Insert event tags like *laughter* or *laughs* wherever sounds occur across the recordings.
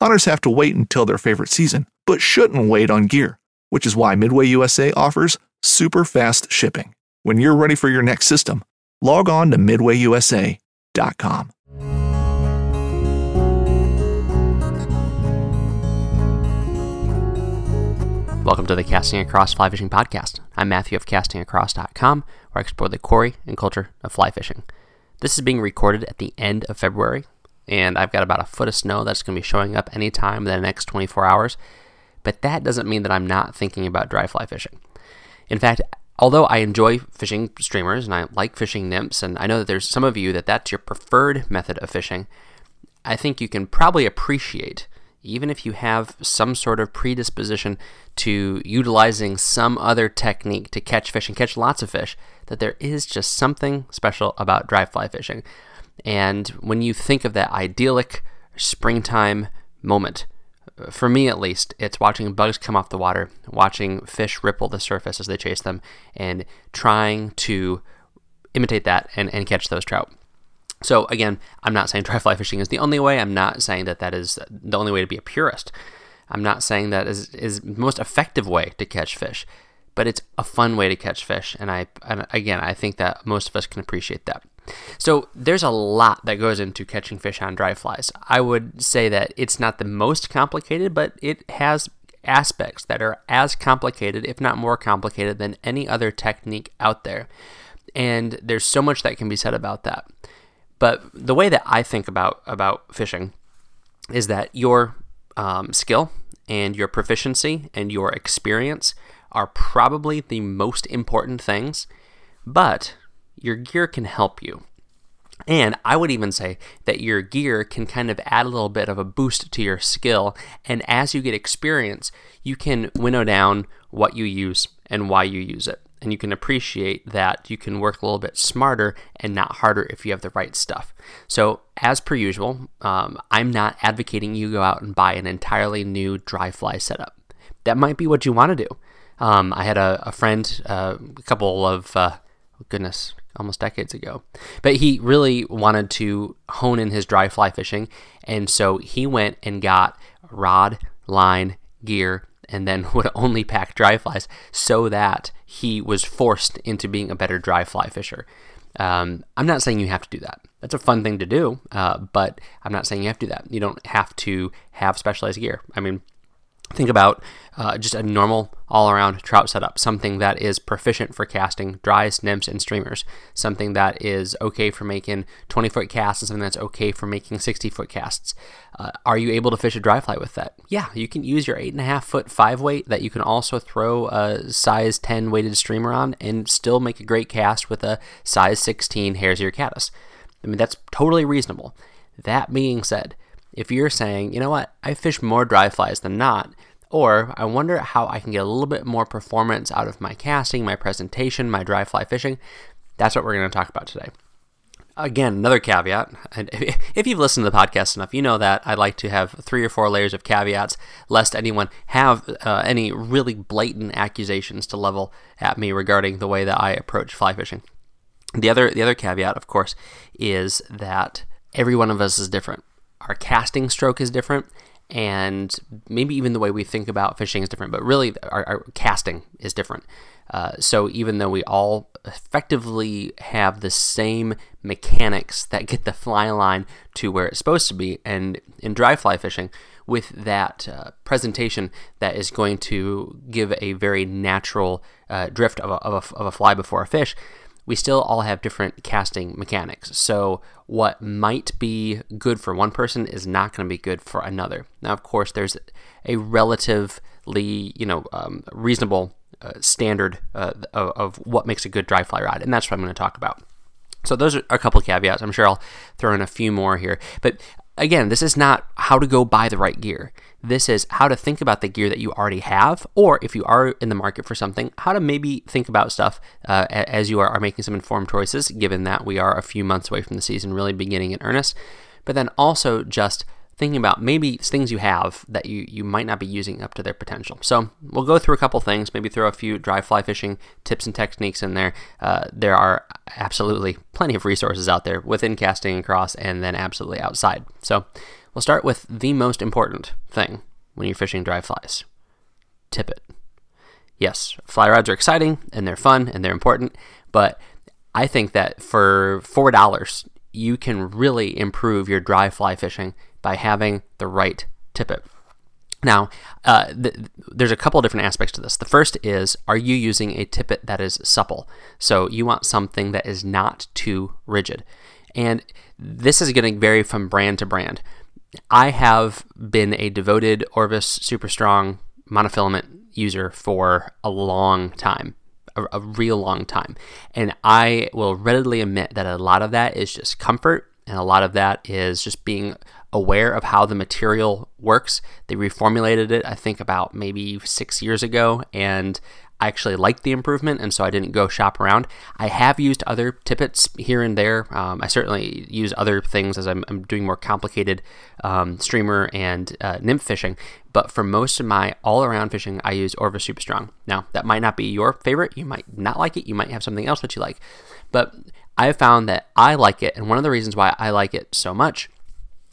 Hunters have to wait until their favorite season, but shouldn't wait on gear, which is why Midway USA offers super fast shipping. When you're ready for your next system, log on to MidwayUSA.com. Welcome to the Casting Across Fly Fishing Podcast. I'm Matthew of CastingAcross.com, where I explore the quarry and culture of fly fishing. This is being recorded at the end of February, and I've got about a foot of snow that's going to be showing up anytime in the next 24 hours. But that doesn't mean that I'm not thinking about dry fly fishing. In fact, although I enjoy fishing streamers and I like fishing nymphs, and I know that there's some of you that that's your preferred method of fishing, I think you can probably appreciate even if you have some sort of predisposition to utilizing some other technique to catch fish and catch lots of fish, that there is just something special about dry fly fishing. And when you think of that idyllic springtime moment, for me at least, it's watching bugs come off the water, watching fish ripple the surface as they chase them, and trying to imitate that and, and catch those trout. So again, I'm not saying *laughs* dry fly fishing is the only way. I'm not saying that that is the only way to be a purist. I'm not saying that is is the most effective way to catch fish, but it's a fun way to catch fish, and I and again I think that most of us can appreciate that. So there's a lot that goes into catching fish on dry flies. I would say that it's not the most complicated, but it has aspects that are as complicated, if not more complicated, than any other technique out there. And there's so much that can be said about that. But the way that I think about about fishing is that your um, skill and your proficiency and your experience are probably the most important things, but your gear can help you. And I would even say that your gear can kind of add a little bit of a boost to your skill. And as you get experience, you can winnow down what you use and why you use it and you can appreciate that you can work a little bit smarter and not harder if you have the right stuff. So, as per usual, um, I'm not advocating you go out and buy an entirely new dry fly setup. That might be what you want to do. Um, I had a, a friend uh, a couple of, uh, goodness, almost decades ago, but he really wanted to hone in his dry fly fishing. And so he went and got rod, line, gear, and then *laughs* would only pack dry flies so that he was forced into being a better dry fly fisher. Um, I'm not saying you have to do that. That's a fun thing to do, uh, but I'm not saying you have to do that. You don't have to have specialized gear. I mean, think about uh, just a normal all around trout setup, something that is proficient for casting dries, nymphs, and streamers, something that is okay for making 20 foot casts, and something that's okay for making 60 foot casts. Uh, are you able to fish a dry fly with that? Yeah, you can use your 8.5 foot 5 weight that you can also throw a size 10 weighted streamer on and still make a great cast with a size 16 Hare's Ear Caddis. I mean, that's totally reasonable. That being said, if you're saying, you know what, I fish more dry flies than not, or I wonder how I can get a little bit more performance out of my casting, my presentation, my dry fly fishing. That's what we're going to talk about today. again, another caveat. *laughs* If you've listened to the podcast enough, you know that I like to have three or four layers of caveats, lest anyone have uh, any really blatant accusations to level at me regarding the way that I approach fly fishing. The other, the other caveat, of course, is that every one of us is different. Our casting stroke is different, and maybe even the way we think about fishing is different. But really, our, our casting is different. Uh, so even though we all effectively have the same mechanics that get the fly line to where it's supposed to be, and in dry fly fishing, with that uh, presentation that is going to give a very natural uh, drift of a, of, a, of a fly before a fish, we still all have different casting mechanics. So, what might be good for one person is not going to be good for another. Now, of course, there's a relatively, you know, um, reasonable uh, standard uh, of, of, what makes a good dry fly rod, and that's what I'm going to talk about. So those are a couple of caveats. I'm sure I'll throw in a few more here, but again, this is not how to go buy the right gear. This is how to think about the gear that you already have, or if you are in the market for something, how to maybe think about stuff uh, as you are, are making some informed choices, given that we are a few months away from the season really beginning in earnest. But then also just thinking about maybe things you have that you, you might not be using up to their potential. So we'll go through a couple things, maybe throw a few dry fly fishing tips and techniques in there. Uh, there are absolutely plenty of resources out there within Casting Across and then absolutely outside. So we'll start with the most important thing when you're fishing dry flies tippet. Yes, fly rods are exciting and they're fun and they're important, but I think that for $4, you can really improve your dry fly fishing by having the right tippet. Now, uh, th- there's a couple different aspects to this. The first is are you using a tippet that is supple? So you want something that is not too rigid. And this is going to vary from brand to brand. I have been a devoted Orvis Super Strong monofilament user for a long time, a, a real long time. And I will readily admit that a lot of that is just comfort and a lot of that is just being aware of how the material works. They reformulated it, I think, about maybe six years ago, and I actually liked the improvement, and so I didn't go shop around. I have used other tippets here and there. Um, I certainly use other things as I'm, I'm doing more complicated um, streamer and uh, nymph fishing, but for most of my all around fishing, I use Orvis Super Strong. Now, that might not be your favorite. You might not like it. You might have something else that you like. But I have found that I like it, and one of the reasons why I like it so much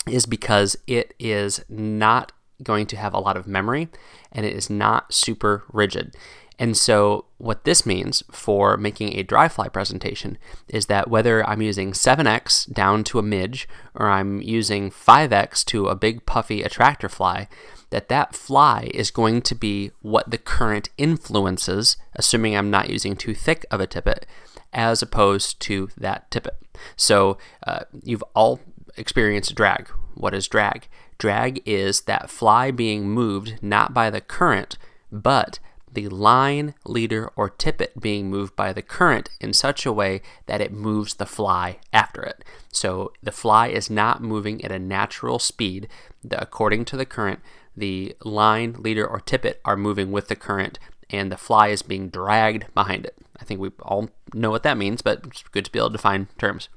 is because it is not going to have a lot of memory and it is not super rigid. And so, what this means for making a dry fly presentation is that whether I'm using 7x down to a midge or I'm using 5x to a big puffy attractor fly, that that fly is going to be what the current influences, assuming I'm not using too thick of a tippet, as opposed to that tippet. So, uh, you've all experienced drag. What is drag? Drag is that fly being moved not by the current, but the line, leader, or tippet being moved by the current in such a way that it moves the fly after it. So the fly is not moving at a natural speed. The, according to the current, the line, leader, or tippet are moving with the current, and the fly is being dragged behind it. I think we all know what that means, but it's good to be able to define terms.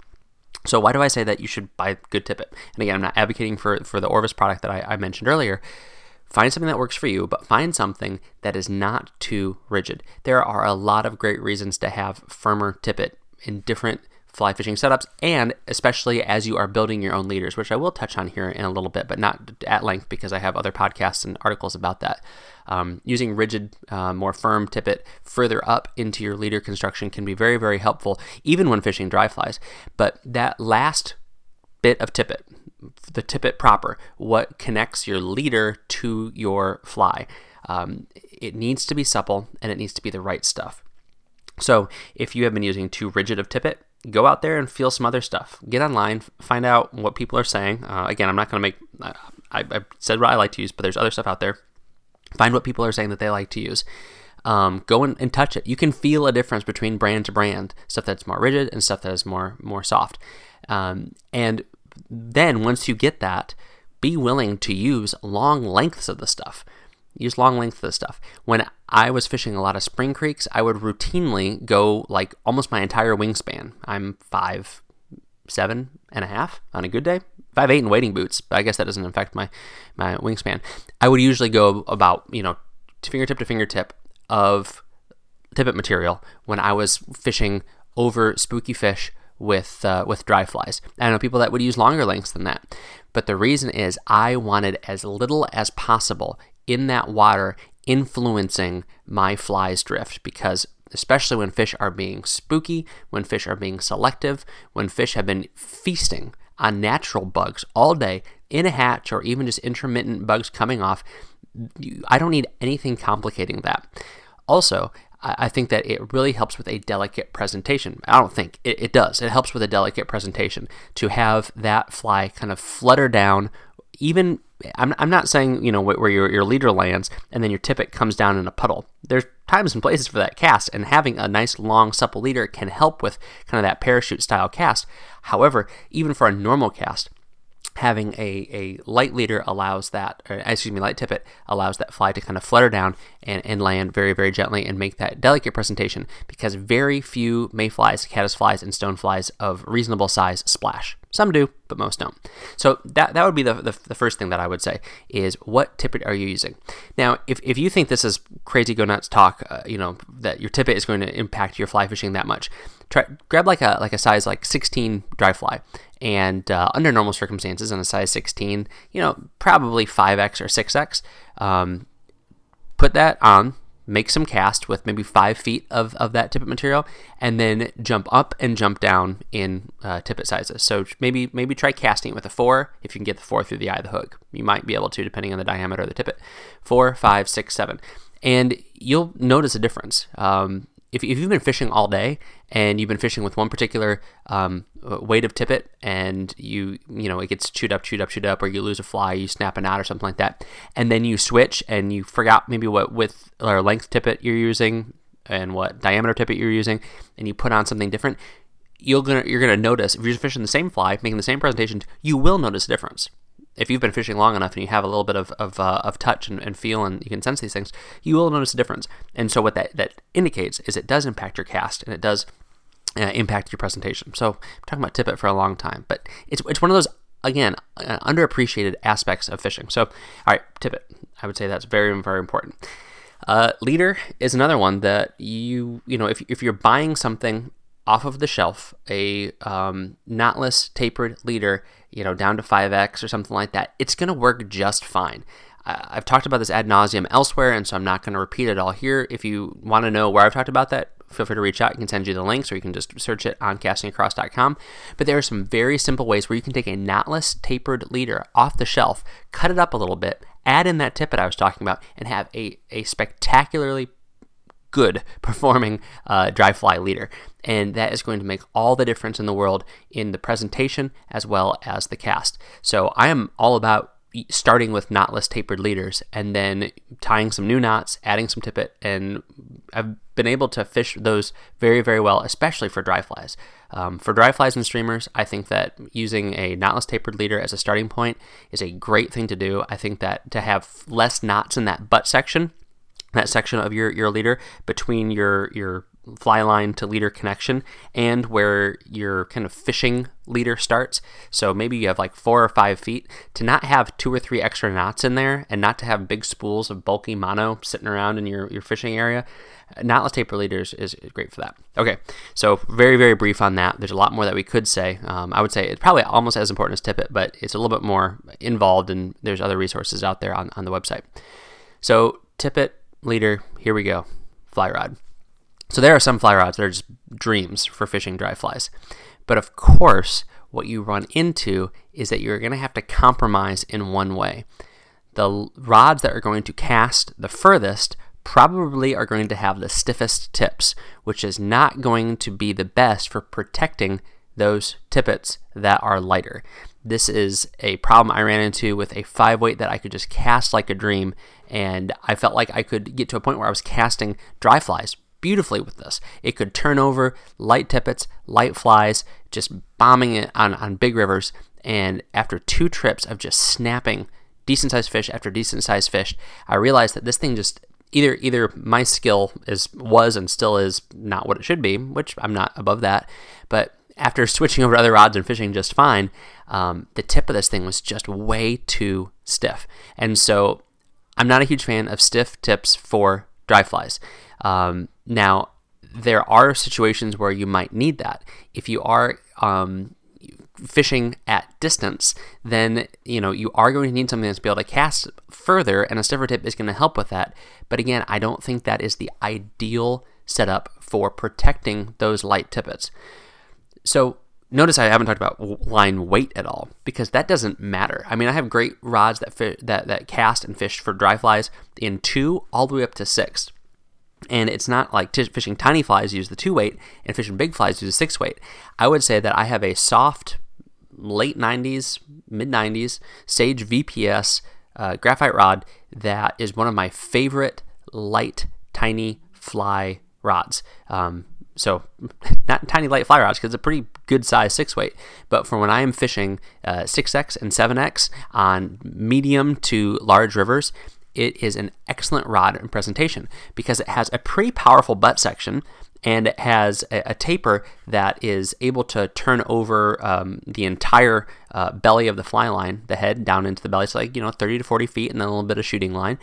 So why do I say that you should buy good tippet? And again, I'm not advocating for, for the Orvis product that I, I mentioned earlier. Find something that works for you, but find something that is not too rigid. There are a lot of great reasons to have firmer tippet in different fly fishing setups, and especially as you are building your own leaders, which I will touch on here in a little bit, but not at length because I have other podcasts and articles about that. Um, using rigid, uh, more firm tippet further up into your leader construction can be very, very helpful, even when fishing dry flies. But that last bit of tippet, the tippet proper, what connects your leader to your fly, um, it needs to be supple and it needs to be the right stuff. So, if you have been using too rigid of tippet, go out there and feel some other stuff. Get online, find out what people are saying. Uh, again, I'm not going to make, I, I, said what I like to use, but there's other stuff out there. Find what people are saying that they like to use. Um, go and, and touch it. You can feel a difference between brand to brand, stuff that's more rigid and stuff that is more more soft. Um, and then once you get that, be willing to use long lengths of the stuff use long lengths of the stuff. When I was fishing a lot of spring creeks, I would routinely go like almost my entire wingspan. I'm five seven and a half on a good day. Five eight in wading boots, but I guess that doesn't affect my my wingspan. I would usually go about you know fingertip to fingertip of tippet material when I was fishing over spooky fish with uh, with dry flies. I know people that would use longer lengths than that, but the reason is I wanted as little as possible in that water influencing my flies drift because especially when fish are being spooky, when fish are being selective, when fish have been feasting on natural bugs all day in a hatch or even just intermittent bugs coming off, I don't need anything complicating that. Also, I think that it really helps with a delicate presentation. I don't think it, it, does. It helps with a delicate presentation to have that fly kind of flutter down. Even I'm, I'm not saying you know where your your leader lands and then your tippet comes down in a puddle. There's times and places for that cast, and having a nice long supple leader can help with kind of that parachute style cast. However, even for a normal cast, having a, a light leader allows that, or excuse me, light tippet allows that fly to kind of flutter down and, and land very, very gently and make that delicate presentation because very few mayflies, caddisflies, and stoneflies of reasonable size splash. Some do, but most don't. So that, that would be the, the, the, first thing that I would say is what tippet are you using? Now, if, if you think this is crazy go nuts talk, uh, you know, that your tippet is going to impact your fly fishing that much, try, grab like a, like a size like 16 dry fly and uh, under normal circumstances on a size 16, you know, probably 5x or 6x, um, put that on make some cast with maybe five feet of, of that tippet material, and then jump up and jump down in uh, tippet sizes. So maybe maybe try casting it with a four if you can get the four through the eye of the hook. You might be able to depending on the diameter of the tippet. Four, five, six, seven, and you'll notice a difference. Um, if, if you've been fishing all day and you've been fishing with one particular um, weight of tippet and you you know it gets chewed up chewed up chewed up or you lose a fly you snap a knot or something like that and then you switch and you forgot maybe what width or length tippet you're using and what diameter tippet you're using and you put on something different you're gonna you're gonna notice if you're fishing the same fly making the same presentations you will notice a difference if you've been fishing long enough and you have a little bit of, of, uh, of touch and, and, feel and you can sense these things, you will notice a difference. And so what that, that indicates is it does impact your cast and it does uh, impact your presentation. So I'm talking about tippet for a long time, but it's, it's one of those, again, uh, underappreciated aspects of fishing. So, all right, tippet. I would say that's very, very important. Uh, leader is another one that you, you know, if, if you're buying something off of the shelf, a um, knotless tapered leader, you know, down to 5x or something like that, it's going to work just fine. I've talked about this ad nauseum elsewhere, and so I'm not going to repeat it all here. If you want to know where I've talked about that, feel free to reach out. I can send you the links, or you can just search it on castingacross.com. But there are some very simple ways where you can take a knotless tapered leader off the shelf, cut it up a little bit, add in that tippet I was talking about, and have a, a spectacularly good performing uh, dry fly leader. And that is going to make all the difference in the world in the presentation as well as the cast. So I am all about starting with knotless tapered leaders and then tying some new knots, adding some tippet, and I've been able to fish those very, very well, especially for dry flies. Um, for dry flies and streamers, I think that using a knotless tapered leader as a starting point is a great thing to do. I think that to have less knots in that butt section that section of your, your leader between your your fly line to leader connection and where your kind of fishing leader starts. So maybe you have like four or five feet to not have two or three extra knots in there and not to have big spools of bulky mono sitting around in your, your fishing area. Knotless taper leaders is, great for that. Okay, so very, very brief on that. There's a lot more that we could say. Um, I would say it's probably almost as important as tippet, but it's a little bit more involved and there's other resources out there on, on the website. So tippet leader, here we go, fly rod. So there are some fly rods that are just dreams for fishing dry flies. But of course, what you run into is that you're going to have to compromise in one way. The rods that are going to cast the furthest probably are going to have the stiffest tips, which is not going to be the best for protecting those tippets that are lighter. This is a problem I ran into with a five weight that I could just cast like a dream, and I felt like I could get to a point where I was casting dry flies beautifully with this. It could turn over light tippets, light flies, just bombing it on, on big rivers. And after two trips of just snapping decent sized fish after decent sized fish, I realized that this thing just either either my skill is was and still is not what it should be, which I'm not above that, but after *laughs* switching over to other rods and fishing just fine, um, the tip of this thing was just way too stiff. And so I'm not a huge fan of stiff tips for dry flies. Um, now, there are situations where you might need that. If you are um, fishing at distance, then you know you are going to need something that's be able to cast further, and a stiffer tip is going to help with that. But again, I don't think that is the ideal setup for protecting those light tippets. So notice I haven't talked about line weight at all because that doesn't matter. I mean, I have great rods that that that cast and fish for dry flies in two all the way up to six. And it's not like t- fishing tiny flies use the two weight and fishing big flies use the six weight. I would say that I have a soft late 90s, mid 90s Sage VPS uh, graphite rod that is one of my favorite light, tiny fly rods. Um, so *laughs* not tiny light fly rods because it's a pretty good size six weight. But for when I am fishing uh, 6x and 7x on medium to large rivers, it is an excellent rod and presentation because it has a pretty powerful butt section and it has a, a taper that is able to turn over um, the entire uh, belly of the fly line, the head down into the belly. So like, you know, 30 to 40 feet and then a little bit of shooting line.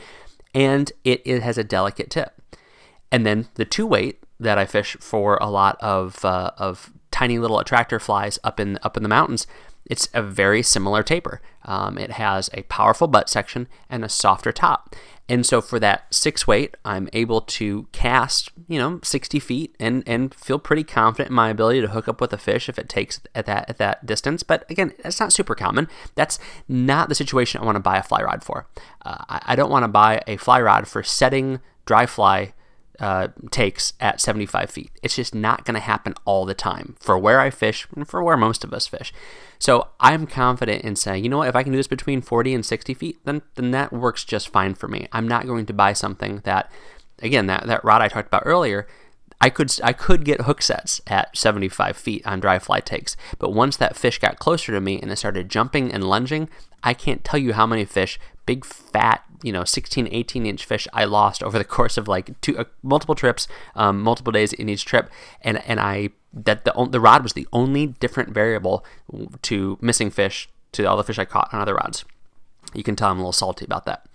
And it, it has a delicate tip. And then the two weight that I fish for a lot of, uh, of tiny little attractor flies up in, up in the mountains it's a very similar taper. Um, it has a powerful butt section and a softer top. And so for that six weight, I'm able to cast, you know, 60 feet and, and feel pretty confident in my ability to hook up with a fish if it takes at that at that distance. But again, that's not super common. That's not the situation I want to buy a fly rod for. Uh, I, I don't want to buy a fly rod for setting dry fly uh, takes at 75 feet. It's just not going to happen all the time for where I fish and for where most of us fish. So I'm confident in saying, you know what, if I can do this between 40 and 60 feet, then, then that works just fine for me. I'm not going to buy something that, again, that, that rod I talked about earlier, I could I could get hook sets at 75 feet on dry fly takes, but once that fish got closer to me and it started jumping and lunging, I can't tell you how many fish, big fat, you know, 16, 18 inch fish I lost over the *laughs* course of like two uh, multiple trips, um, multiple days in each trip, and and I that the the rod was the only different variable to missing fish to all the fish I caught on other rods. You can tell I'm a little salty about that.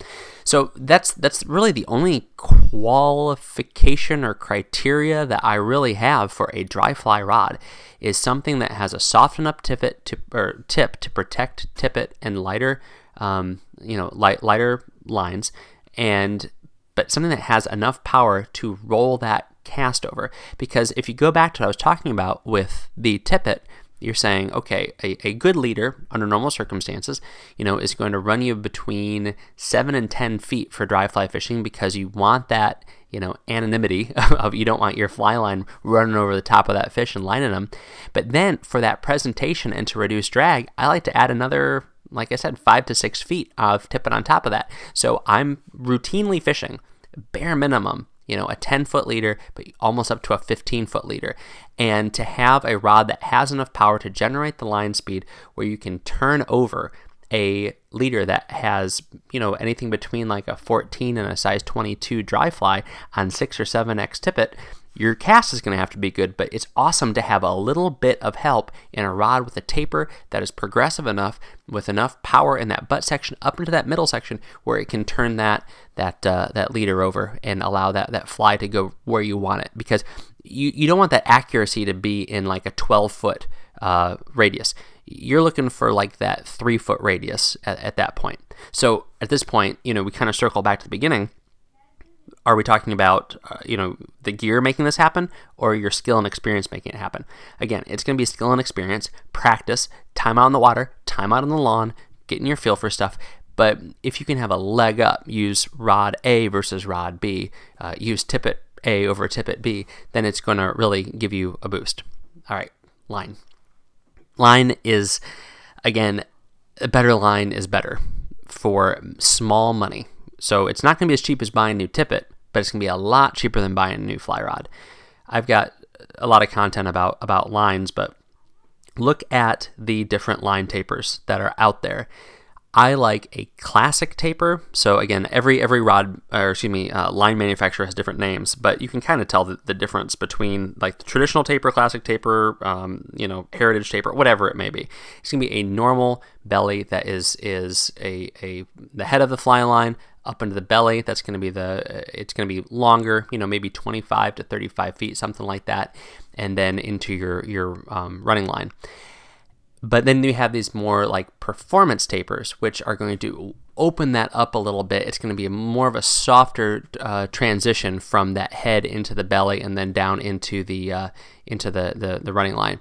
So that's that's really the only qualification or criteria that I really have for a dry fly rod is something that has a soft enough tippet to or tip to protect tippet and lighter, um, you know, light, lighter lines, and but something that has enough power to roll that cast over. Because if you go back to what I was talking about with the tippet, you're saying, okay, a, a good leader under normal circumstances, you know, is going to run you between seven and 10 feet for dry fly fishing because you want that, you know, anonymity *laughs* of you don't want your fly line running over the top of that fish and lining them. But then for that presentation and to reduce drag, I like to add another, like I said, five to six feet of tippet on top of that. So I'm routinely fishing bare minimum you know, a 10 foot leader, but almost up to a 15 foot leader. And to have a rod that has enough power to generate the line speed where you can turn over a leader that has, you know, anything between like a 14 and a size 22 dry fly on 6 or 7x tippet your cast is going to have to be good, but it's awesome to have a little bit of help in a rod with a taper that is progressive enough with enough power in that butt section up into that middle section where it can turn that that uh, that leader over and allow that that fly to go where you want it because you, you don't want that accuracy to be in like a 12 foot uh, radius. You're looking for like that three foot radius at, at that point. So at this point, you know, we kind of circle back to the beginning are we talking about uh, you know the gear making this happen or your skill and experience making it happen? Again it's going to be skill and experience practice time out on the water time out on the lawn getting your feel for stuff. But if you can have a leg up use rod a versus rod b uh, use tippet a over tippet b then it's going to really give you a boost. All right line. Line is again a better line is better for small money so it's not going to be as cheap as buying a new tippet, but it's going to be a lot cheaper than buying a new fly rod. I've got a lot of content about about lines, but look at the different line tapers that are out there. I like a classic taper. So again, every every rod or excuse me, uh, line manufacturer has different names, but you can kind of tell the, the difference between like the traditional taper, classic taper, um, you know, heritage taper, whatever it may be. It's gonna be a normal belly that is is a, a the head of the fly line up into the belly. That's going to be the it's going to be longer, you know, maybe 25 to 35 feet, something like that, and then into your your um, running line. But then you have these more like performance tapers, which are going to open that up a little bit. It's going to be more of a softer uh, transition from that head into the belly and then down into the uh, into the, the the running line.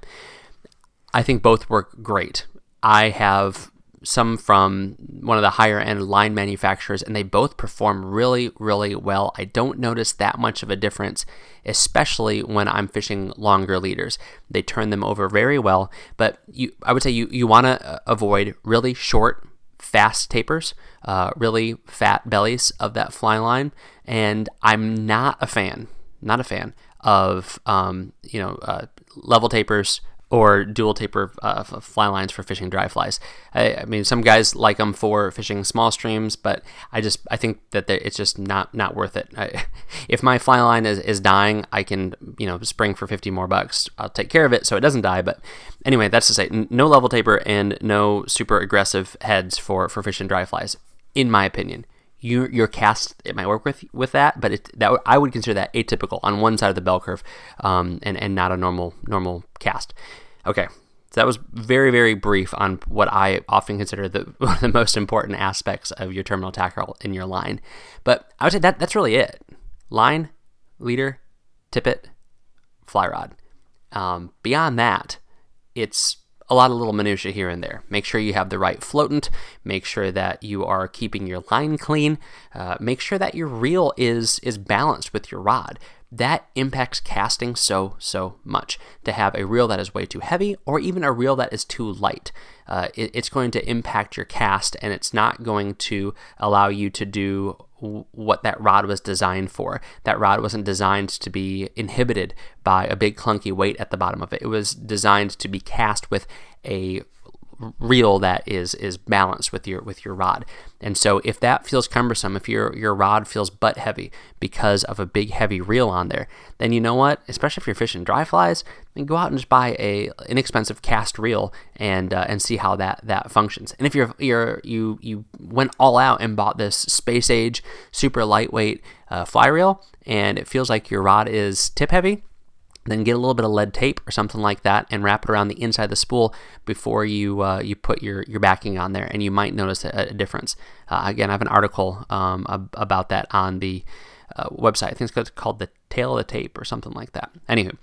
I think both work great. I have some from one of the higher end line manufacturers, and they both perform really, really well. I don't notice that much of a difference, especially when I'm fishing longer leaders. They turn them over very well, but you, I would say you, you want to uh, avoid really short, fast tapers, uh, really fat bellies of that fly line, and I'm not a fan, not a fan of um, you know uh, level tapers or dual taper uh, fly lines for fishing dry flies. I, I, mean, some guys like them for fishing small streams, but I just I think that it's just not not worth it. I, *laughs* if my fly line is, is dying, I can you know spring for fifty more bucks. I'll take care of it so it doesn't die. But anyway, that's to say, no level taper and no super aggressive heads for for fishing dry flies, in my opinion your your cast it might work with with that, but it, that I would consider that atypical on one side of the bell curve, um, and and not a normal normal cast. Okay, so that was very very brief on what I often consider the *laughs* one of the most important aspects of your terminal tackle in your line. But I would say that that's really it: line, leader, tippet, fly rod. Um, beyond that, it's a lot of little minutia here and there. Make sure you have the right floatant. Make sure that you are keeping your line clean. Uh, make sure that your reel is is balanced with your rod. That impacts casting so so much. To have a reel that is way too heavy, or even a reel that is too light, uh, it, it's going to impact your cast, and it's not going to allow you to do what that rod was designed for. That rod wasn't designed to be inhibited by a big clunky weight at the bottom of it. It was designed to be cast with a reel that is is balanced with your with your rod. And so if that feels cumbersome, if your your rod feels butt heavy because of a big heavy reel on there, then you know what? Especially if you're fishing dry flies, then go out and just buy a inexpensive cast reel and uh, and see how that that functions. And if you're you're you you went all out and bought this space age super lightweight uh, fly reel and it feels like your rod is tip heavy, then get a little bit of lead tape or something like that and wrap it around the inside of the spool before you uh, you put your, your backing on there, and you might notice a, a difference. Uh, again, I have an article um, ab- about that on the uh, website. I think it's called the tail of the tape or something like that. Anywho,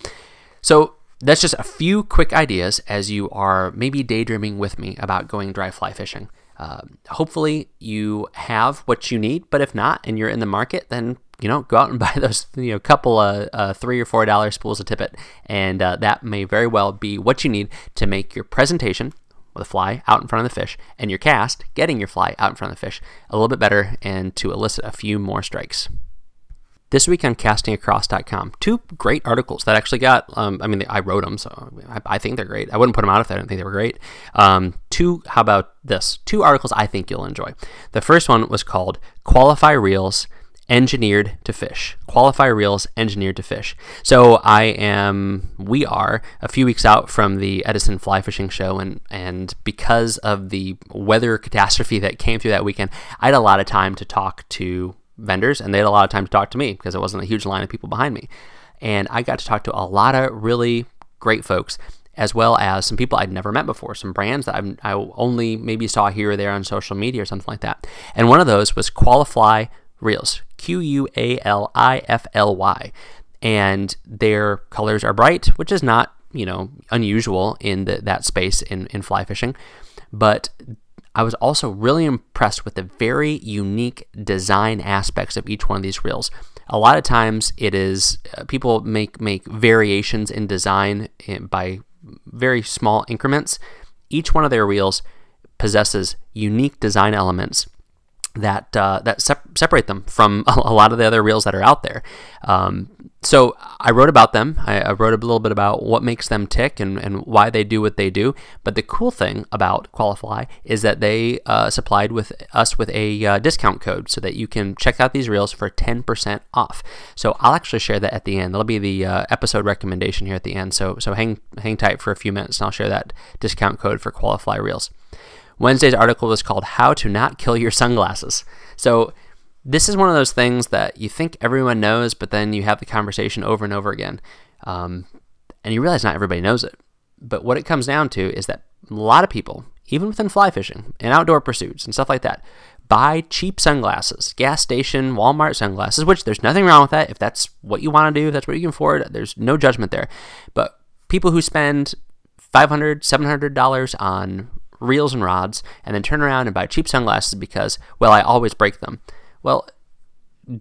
so that's just a few quick ideas as you are maybe daydreaming with me about going dry fly fishing. Uh, hopefully, you have what you need, but if not, and you're in the market, then you know, go out and *laughs* buy those, you know, couple of uh, three or four dollar spools of tippet, and uh, that may very well be what you need to make your presentation with a fly out in front of the fish and your cast, getting your fly out in front of the fish, a little bit better and to elicit a few more strikes. This week on castingacross.com, two great articles that actually got, um, I mean, I wrote them, so I, I, think they're great. I wouldn't put them out if I didn't think they were great. Um, two, how about this? Two articles I think you'll enjoy. The first one was called Qualifly Reels engineered to fish. Qualifly reels engineered to fish. So I am, we are a few weeks out from the Edison Fly Fishing Show, and and because of the weather catastrophe that came through that weekend, I had a lot of time to talk to vendors, and they had a lot of time to talk to me because it wasn't a huge line of people behind me, and I got to talk to a lot of really great folks. As well as some people I'd never met before, some brands that I've, I only maybe saw here or there on social media or something like that. And one of those was Qualifly Reels, Q U A L I F L Y. And their colors are bright, which is not, you know, unusual in the, that space in, in fly fishing. But I was also really impressed with the very unique design aspects of each one of these reels. A lot of times it is uh, people make make variations in design eh, by very small increments. Each one of their reels possesses unique design elements that uh, that sep- separate them from *laughs* a lot of the other reels that are out there. Um, so I wrote about them. I, I, wrote a little bit about what makes them tick and, and why they do what they do. But the cool thing about Qualifly is that they uh, supplied with us with a uh, discount code so that you can check out these reels for 10% off. So I'll actually share that at the end. That'll be the uh, episode recommendation here at the end. So so hang hang tight for a few minutes and I'll share that discount code for Qualifly reels. Wednesday's article was called "How to Not Kill Your Sunglasses." So this is one of those things that you think everyone knows, but then you have the conversation over and over again, um, and you realize not everybody knows it. But what it comes down to is that a lot of people, even within fly fishing and outdoor pursuits and stuff like that, buy cheap sunglasses, gas station, Walmart sunglasses, which there's nothing wrong with that. If that's what you want to do, if that's what you can afford, there's no judgment there. But people who spend $500, $700 on reels and rods and then turn around and buy cheap sunglasses because, well, I always break them. Well,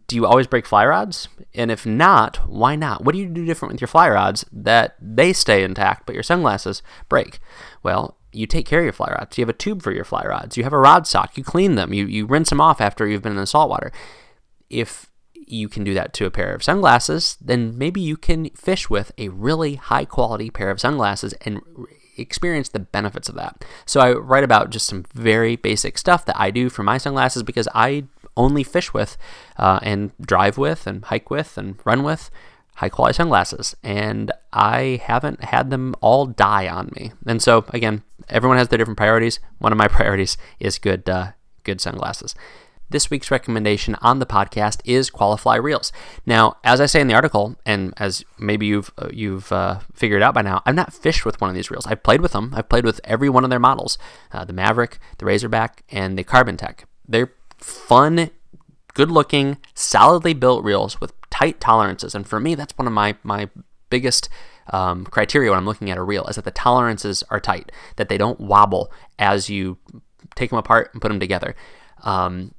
do you always break fly rods? And if not, why not? What do you do different with your fly rods that they stay intact but your sunglasses break? Well, you take care of your fly rods. You have a tube for your fly rods. You have a rod sock. You clean them. You, you rinse them off after you've been in the salt water. If you can do that to a pair of sunglasses, then maybe you can fish with a really high quality pair of sunglasses and experience the benefits of that. So I write about just some very basic stuff that I do for my sunglasses because I only fish with uh, and drive with and hike with and run with high quality sunglasses. And I haven't had them all die on me. And so, again, everyone has their different priorities. One of my *laughs* priorities is good, uh, good sunglasses. This week's recommendation on the podcast is Qualifly Reels. Now, as I say in the article, and as maybe you've uh, you've uh, figured out by now, I've not fished with one of these reels. I've played with them. I've played with every one of their models: uh, the Maverick, the Razorback, and the Carbon Tech. They're fun, good looking, solidly built reels with tight tolerances. And for me, that's one of my, my biggest um, criteria when I'm looking at a reel is that the tolerances are tight, that they don't wobble as you take them apart and put them together. Um,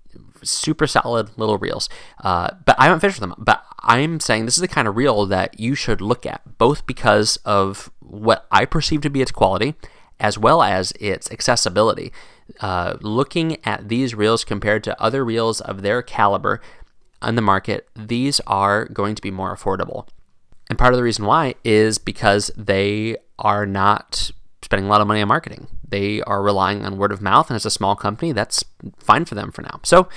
super solid little reels. Uh, but I haven't with them. But I'm saying this is the kind of reel that you should look at, both because of what I perceive to be its quality, as well as its accessibility uh, looking at these reels compared to other reels of their caliber on the market, these are going to be more affordable. And part of the reason why is because they are not spending a lot of money on marketing. They are relying on word of mouth, and as a small company, that's fine for them for now. So,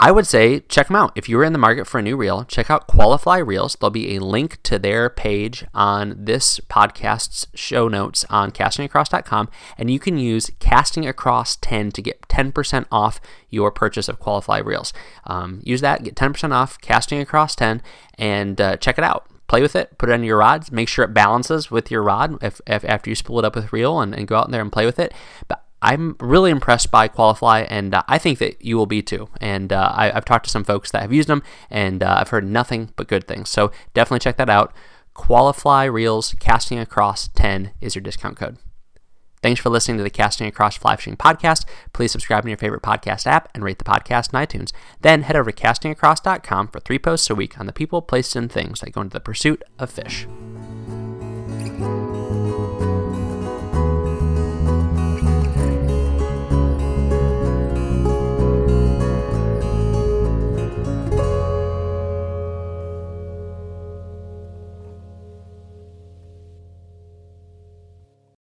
I would say check them out. If you're in the market for a new reel, check out Qualifly Reels. There'll be a link to their page on this podcast's show notes on castingacross.com, and you can use Casting Across 10 to get 10% off your purchase of Qualifly Reels. Um, use that, get 10% off Casting Across 10, and uh, check it out play with it, put it on your rods, make sure it balances with your rod if, if after you spool it up with reel and, and, go out there and play with it. But I'm really impressed by Qualifly, and uh, I think that you will be too. And uh, I, have talked to some folks that have used them, and uh, I've heard nothing but good things. So definitely check that out. Qualifly Reels Casting Across 10 is your discount code. Thanks for listening to the Casting Across Fishing podcast. Please subscribe in your favorite podcast app and rate the podcast in iTunes. Then head over to castingacross.com for three posts a week on the people, places, and things that go into the pursuit of fish.